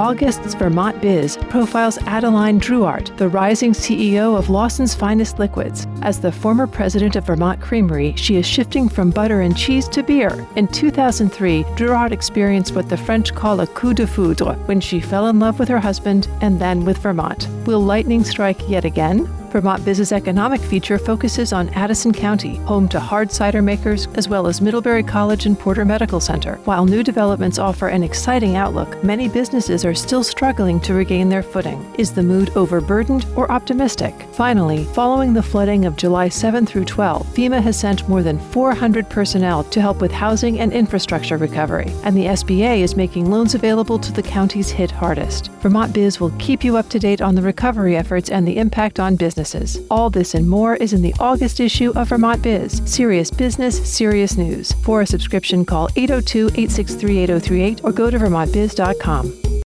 August's Vermont Biz profiles Adeline Druart, the rising CEO of Lawson's Finest Liquids. As the former president of Vermont Creamery, she is shifting from butter and cheese to beer. In 2003, Druart experienced what the French call a coup de foudre when she fell in love with her husband and then with Vermont. Will lightning strike yet again? Vermont Biz's economic feature focuses on Addison County, home to hard cider makers, as well as Middlebury College and Porter Medical Center. While new developments offer an exciting outlook, many businesses are still struggling to regain their footing. Is the mood overburdened or optimistic? Finally, following the flooding of July 7 through 12, FEMA has sent more than 400 personnel to help with housing and infrastructure recovery, and the SBA is making loans available to the counties hit hardest. Vermont Biz will keep you up to date on the recovery efforts and the impact on business businesses. All this and more is in the August issue of Vermont Biz. Serious business, serious news. For a subscription, call 802 863 8038 or go to vermontbiz.com.